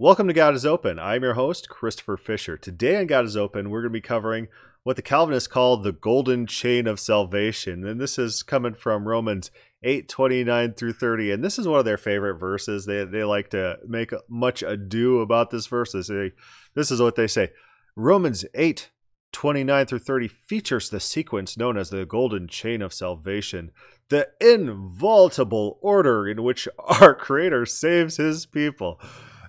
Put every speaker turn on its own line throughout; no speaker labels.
Welcome to God is Open. I'm your host, Christopher Fisher. Today on God is Open, we're going to be covering what the Calvinists call the golden chain of salvation. And this is coming from Romans 8 29 through 30. And this is one of their favorite verses. They, they like to make much ado about this verse. They, this is what they say Romans 8 29 through 30 features the sequence known as the golden chain of salvation, the inviolable order in which our Creator saves his people.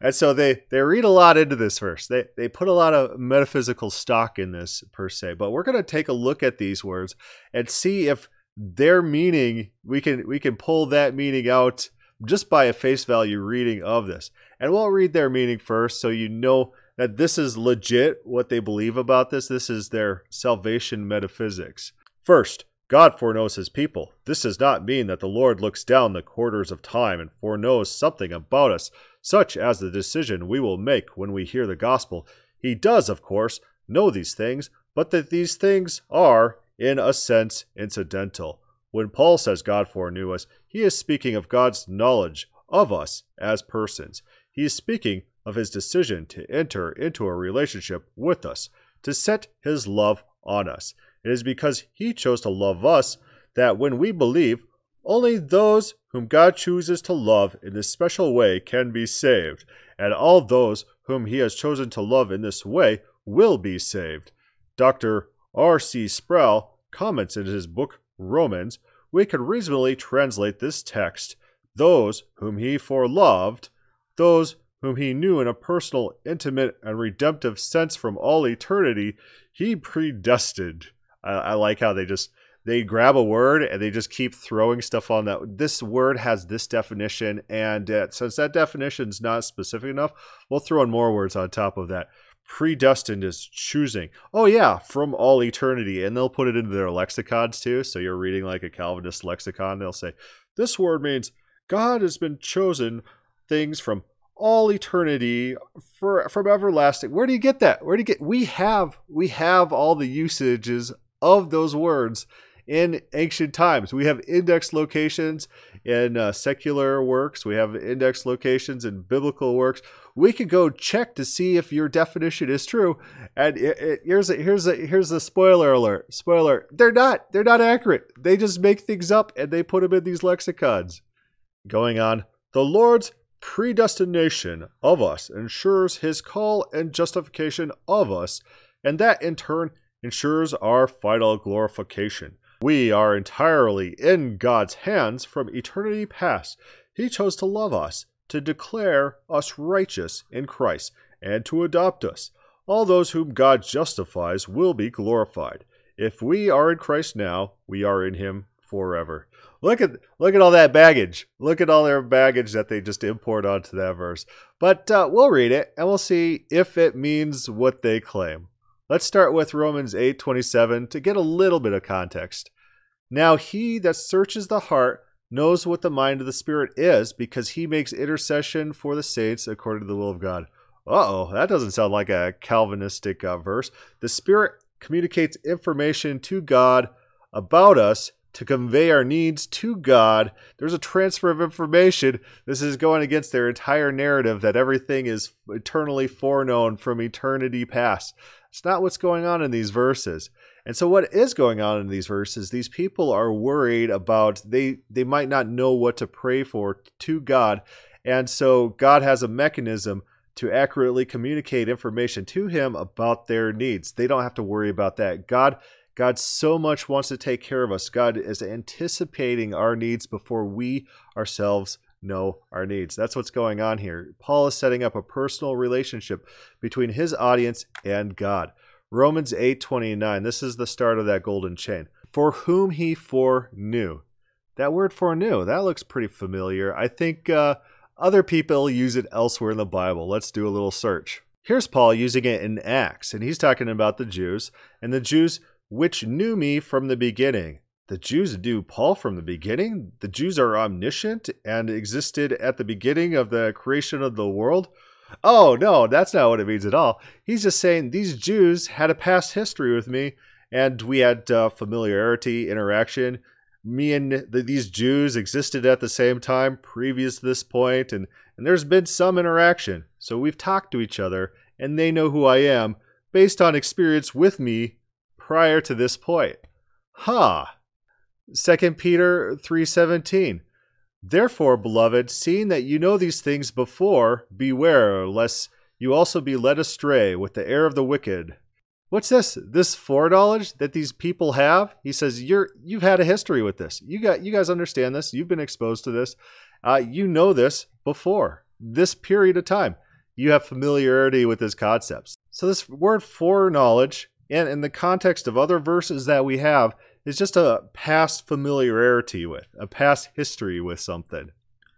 And so they they read a lot into this verse. They they put a lot of metaphysical stock in this per se. But we're going to take a look at these words and see if their meaning we can we can pull that meaning out just by a face value reading of this. And we'll read their meaning first so you know that this is legit what they believe about this. This is their salvation metaphysics. First, God foreknows his people. This does not mean that the Lord looks down the quarters of time and foreknows something about us such as the decision we will make when we hear the gospel. He does, of course, know these things, but that these things are, in a sense, incidental. When Paul says God foreknew us, he is speaking of God's knowledge of us as persons. He is speaking of his decision to enter into a relationship with us, to set his love on us. It is because he chose to love us that when we believe, only those whom God chooses to love in this special way can be saved, and all those whom he has chosen to love in this way will be saved. Dr. R. C. Sproul comments in his book Romans, we can reasonably translate this text those whom he foreloved, those whom he knew in a personal, intimate, and redemptive sense from all eternity, he predestined. I, I like how they just they grab a word and they just keep throwing stuff on that. This word has this definition, and uh, since that definition is not specific enough, we'll throw in more words on top of that. Predestined is choosing. Oh, yeah, from all eternity. And they'll put it into their lexicons too. So you're reading like a Calvinist lexicon. They'll say, this word means God has been chosen things from all eternity for from everlasting. Where do you get that? Where do you get we have we have all the usages of those words in ancient times. We have index locations in uh, secular works, we have index locations in biblical works. We could go check to see if your definition is true. And it, it, here's a, here's a here's a spoiler alert. Spoiler: they're not they're not accurate. They just make things up and they put them in these lexicons. Going on, the Lord's predestination of us ensures His call and justification of us, and that in turn ensures our final glorification. We are entirely in God's hands from eternity past. He chose to love us, to declare us righteous in Christ, and to adopt us. All those whom God justifies will be glorified. If we are in Christ now, we are in him forever. Look at look at all that baggage. Look at all their baggage that they just import onto that verse. But uh, we'll read it and we'll see if it means what they claim. Let's start with Romans 8:27 to get a little bit of context. Now he that searches the heart knows what the mind of the Spirit is, because he makes intercession for the saints according to the will of God. Uh-oh, that doesn't sound like a Calvinistic uh, verse. The Spirit communicates information to God about us to convey our needs to God. There's a transfer of information. This is going against their entire narrative that everything is eternally foreknown from eternity past. It's not what's going on in these verses. And so what is going on in these verses, these people are worried about they they might not know what to pray for to God. And so God has a mechanism to accurately communicate information to him about their needs. They don't have to worry about that. God God so much wants to take care of us. God is anticipating our needs before we ourselves know our needs. That's what's going on here. Paul is setting up a personal relationship between his audience and God. Romans 8:29. This is the start of that golden chain. For whom he foreknew. That word foreknew, that looks pretty familiar. I think uh, other people use it elsewhere in the Bible. Let's do a little search. Here's Paul using it in Acts, and he's talking about the Jews, and the Jews which knew me from the beginning. The Jews knew Paul from the beginning. The Jews are omniscient and existed at the beginning of the creation of the world. Oh, no, that's not what it means at all. He's just saying these Jews had a past history with me and we had uh, familiarity, interaction. Me and the, these Jews existed at the same time previous to this point, and, and there's been some interaction. So we've talked to each other, and they know who I am based on experience with me prior to this point. Huh. 2 Peter 3:17 Therefore, beloved, seeing that you know these things before, beware lest you also be led astray with the error of the wicked. What's this? This foreknowledge that these people have? He says, "You're you've had a history with this. You got you guys understand this. You've been exposed to this. Uh, you know this before this period of time. You have familiarity with his concepts. So this word foreknowledge, and in the context of other verses that we have, is just a past familiarity with, a past history with something.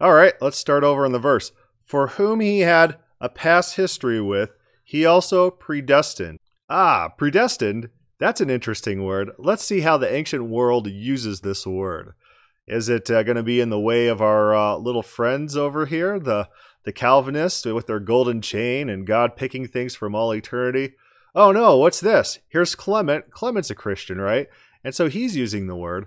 All right, let's start over in the verse. For whom he had a past history with, he also predestined. Ah, predestined? That's an interesting word. Let's see how the ancient world uses this word. Is it uh, going to be in the way of our uh, little friends over here, the the Calvinists with their golden chain and God picking things from all eternity? Oh no, what's this? Here's Clement. Clement's a Christian, right? And so he's using the word.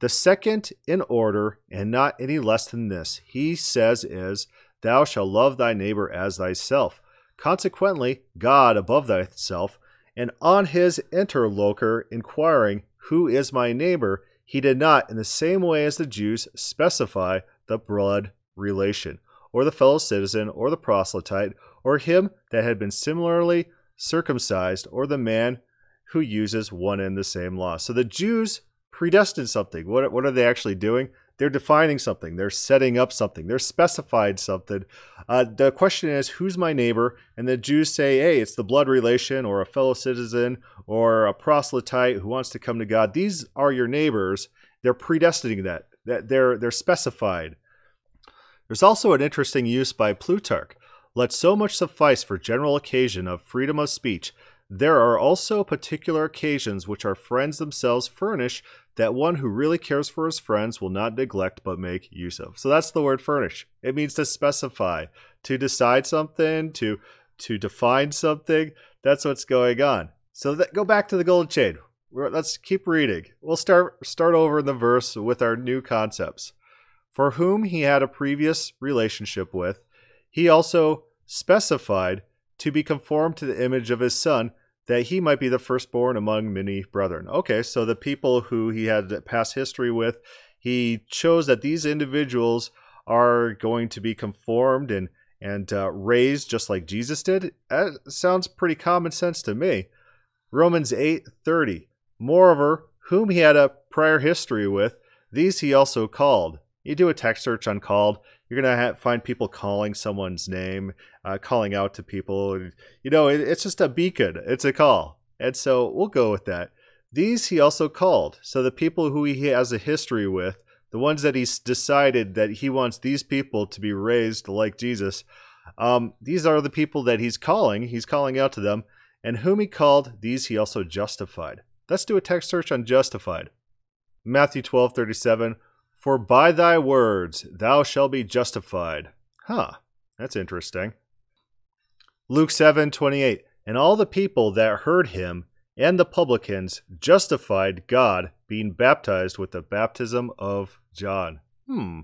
The second in order, and not any less than this, he says is, Thou shalt love thy neighbor as thyself. Consequently, God above thyself, and on his interlocutor inquiring, Who is my neighbor? he did not, in the same way as the Jews, specify the blood relation, or the fellow citizen, or the proselyte, or him that had been similarly circumcised, or the man who uses one and the same law. So the Jews predestined something. What, what are they actually doing? They're defining something. They're setting up something. They're specified something. Uh, the question is, who's my neighbor? And the Jews say, hey, it's the blood relation or a fellow citizen or a proselyte who wants to come to God. These are your neighbors. They're predestining that. That they're they're specified. There's also an interesting use by Plutarch. Let so much suffice for general occasion of freedom of speech. There are also particular occasions which our friends themselves furnish that one who really cares for his friends will not neglect but make use of. So that's the word furnish. It means to specify, to decide something, to to define something. That's what's going on. So that, go back to the golden chain. let's keep reading. We'll start start over in the verse with our new concepts. For whom he had a previous relationship with, he also specified to be conformed to the image of his son that he might be the firstborn among many brethren. Okay, so the people who he had past history with, he chose that these individuals are going to be conformed and and uh, raised just like Jesus did. That sounds pretty common sense to me. Romans 8:30. Moreover, whom he had a prior history with, these he also called. You do a text search on called, you're gonna have, find people calling someone's name, uh, calling out to people. You know, it, it's just a beacon. It's a call, and so we'll go with that. These he also called. So the people who he has a history with, the ones that he's decided that he wants these people to be raised like Jesus, um, these are the people that he's calling. He's calling out to them, and whom he called, these he also justified. Let's do a text search on justified. Matthew twelve thirty seven. For by thy words thou shalt be justified. Huh, that's interesting. Luke 7 28. And all the people that heard him and the publicans justified God, being baptized with the baptism of John. Hmm.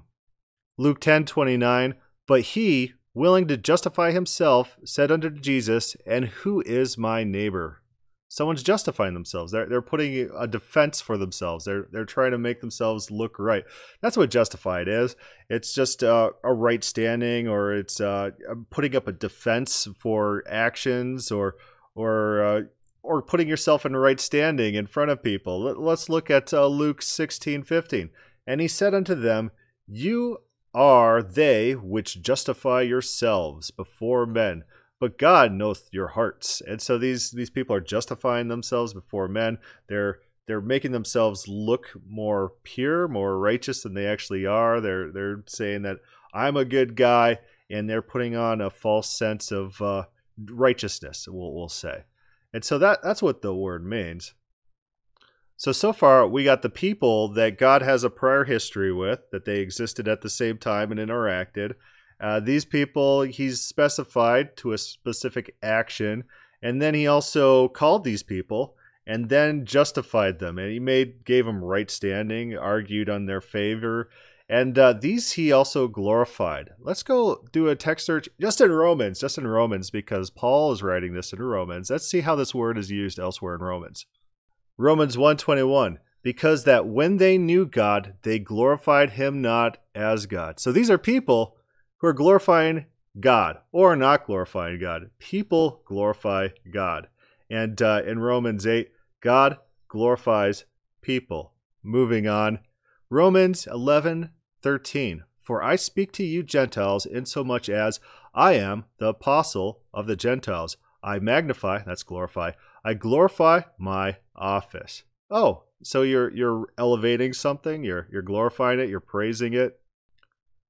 Luke 10 29. But he, willing to justify himself, said unto Jesus, And who is my neighbor? Someone's justifying themselves. They're they're putting a defense for themselves. They're they're trying to make themselves look right. That's what justified is. It's just uh, a right standing, or it's uh, putting up a defense for actions, or or uh, or putting yourself in right standing in front of people. Let, us look at uh, Luke sixteen fifteen. And he said unto them, You are they which justify yourselves before men but God knoweth your hearts. And so these these people are justifying themselves before men. They're they're making themselves look more pure, more righteous than they actually are. They're they're saying that I'm a good guy, and they're putting on a false sense of uh, righteousness. We'll we'll say, and so that that's what the word means. So so far we got the people that God has a prior history with, that they existed at the same time and interacted. Uh, these people he's specified to a specific action, and then he also called these people and then justified them, and he made gave them right standing, argued on their favor, And uh, these he also glorified. Let's go do a text search just in Romans, just in Romans, because Paul is writing this in Romans. Let's see how this word is used elsewhere in Romans. Romans 121 because that when they knew God, they glorified him not as God. So these are people who are glorifying God or not glorifying God. People glorify God. And uh, in Romans 8, God glorifies people. Moving on. Romans 11, 13. For I speak to you Gentiles insomuch as I am the apostle of the Gentiles. I magnify, that's glorify, I glorify my office. Oh, so you're you're elevating something, you're you're glorifying it, you're praising it.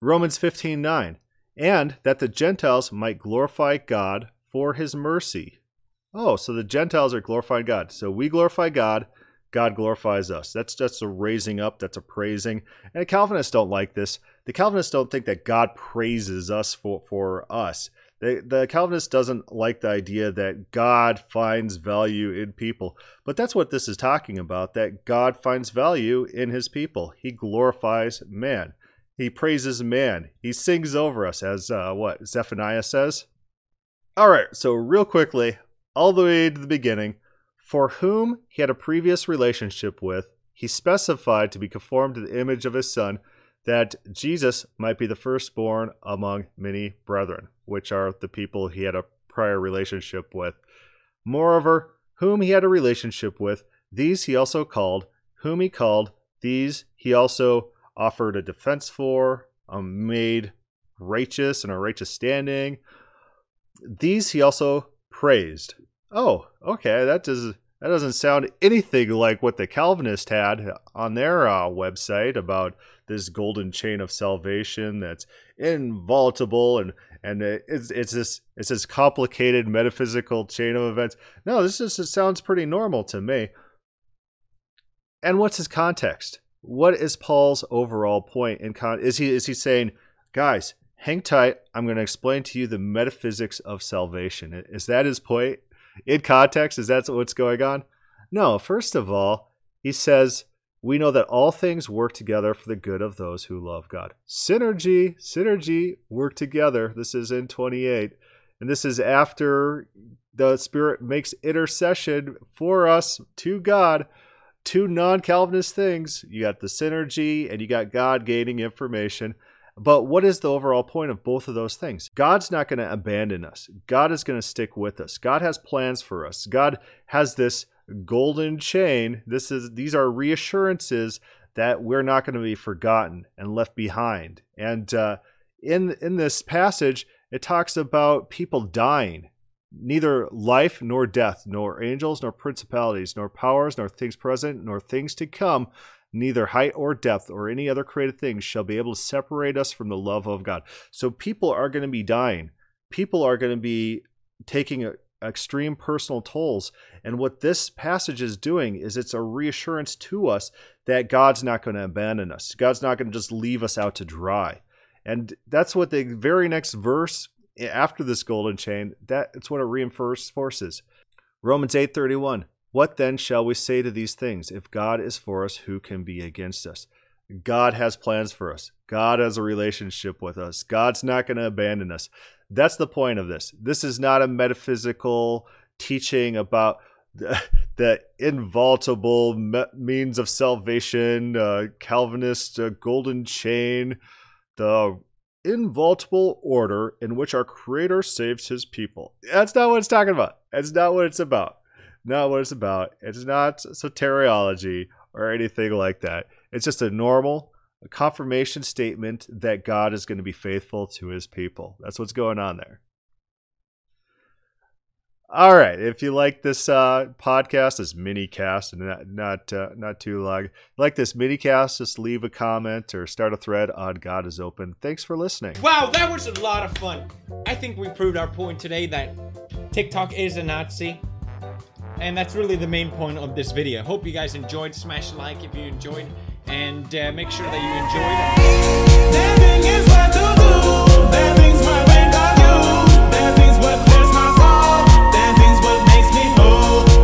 Romans 15:9. And that the Gentiles might glorify God for his mercy. Oh, so the Gentiles are glorifying God. So we glorify God, God glorifies us. That's just a raising up, that's a praising. And the Calvinists don't like this. The Calvinists don't think that God praises us for, for us. The, the Calvinist doesn't like the idea that God finds value in people, but that's what this is talking about that God finds value in his people. He glorifies man, he praises man, he sings over us, as uh, what Zephaniah says. All right, so real quickly, all the way to the beginning, for whom he had a previous relationship with, he specified to be conformed to the image of his son that Jesus might be the firstborn among many brethren, which are the people he had a prior relationship with. Moreover, whom he had a relationship with, these he also called, whom he called, these he also offered a defense for, um, made righteous and a righteous standing. These he also praised. Oh, okay, that does that doesn't sound anything like what the Calvinist had on their uh, website about this golden chain of salvation that's inviolable and and it's it's this it's this complicated metaphysical chain of events. No, this just sounds pretty normal to me. And what's his context? What is Paul's overall point in con? Is he is he saying, guys, hang tight? I'm going to explain to you the metaphysics of salvation. Is that his point? in context? Is that what's going on? No, first of all, he says, we know that all things work together for the good of those who love God. Synergy, synergy, work together. This is in 28. And this is after the Spirit makes intercession for us to God. Two non Calvinist things. You got the synergy and you got God gaining information. But what is the overall point of both of those things? God's not going to abandon us. God is going to stick with us. God has plans for us. God has this golden chain. This is these are reassurances that we're not going to be forgotten and left behind. And uh, in in this passage, it talks about people dying. Neither life nor death, nor angels, nor principalities, nor powers, nor things present, nor things to come neither height or depth or any other created thing shall be able to separate us from the love of God. So people are going to be dying. People are going to be taking a, extreme personal tolls. And what this passage is doing is it's a reassurance to us that God's not going to abandon us. God's not going to just leave us out to dry. And that's what the very next verse after this golden chain, that's what it reinforces. Forces. Romans 8:31. What then shall we say to these things? If God is for us, who can be against us? God has plans for us. God has a relationship with us. God's not going to abandon us. That's the point of this. This is not a metaphysical teaching about the, the inviolable me- means of salvation, uh, Calvinist uh, golden chain, the inviolable order in which our Creator saves his people. That's not what it's talking about. That's not what it's about not what it's about. It's not soteriology or anything like that. It's just a normal confirmation statement that God is going to be faithful to his people. That's what's going on there. All right. If you like this uh, podcast, this mini cast, and not not uh, not too long, like this mini cast, just leave a comment or start a thread on God is Open. Thanks for listening.
Wow, that was a lot of fun. I think we proved our point today that TikTok is a Nazi. And that's really the main point of this video. Hope you guys enjoyed. Smash like if you enjoyed. And uh, make sure that you enjoyed.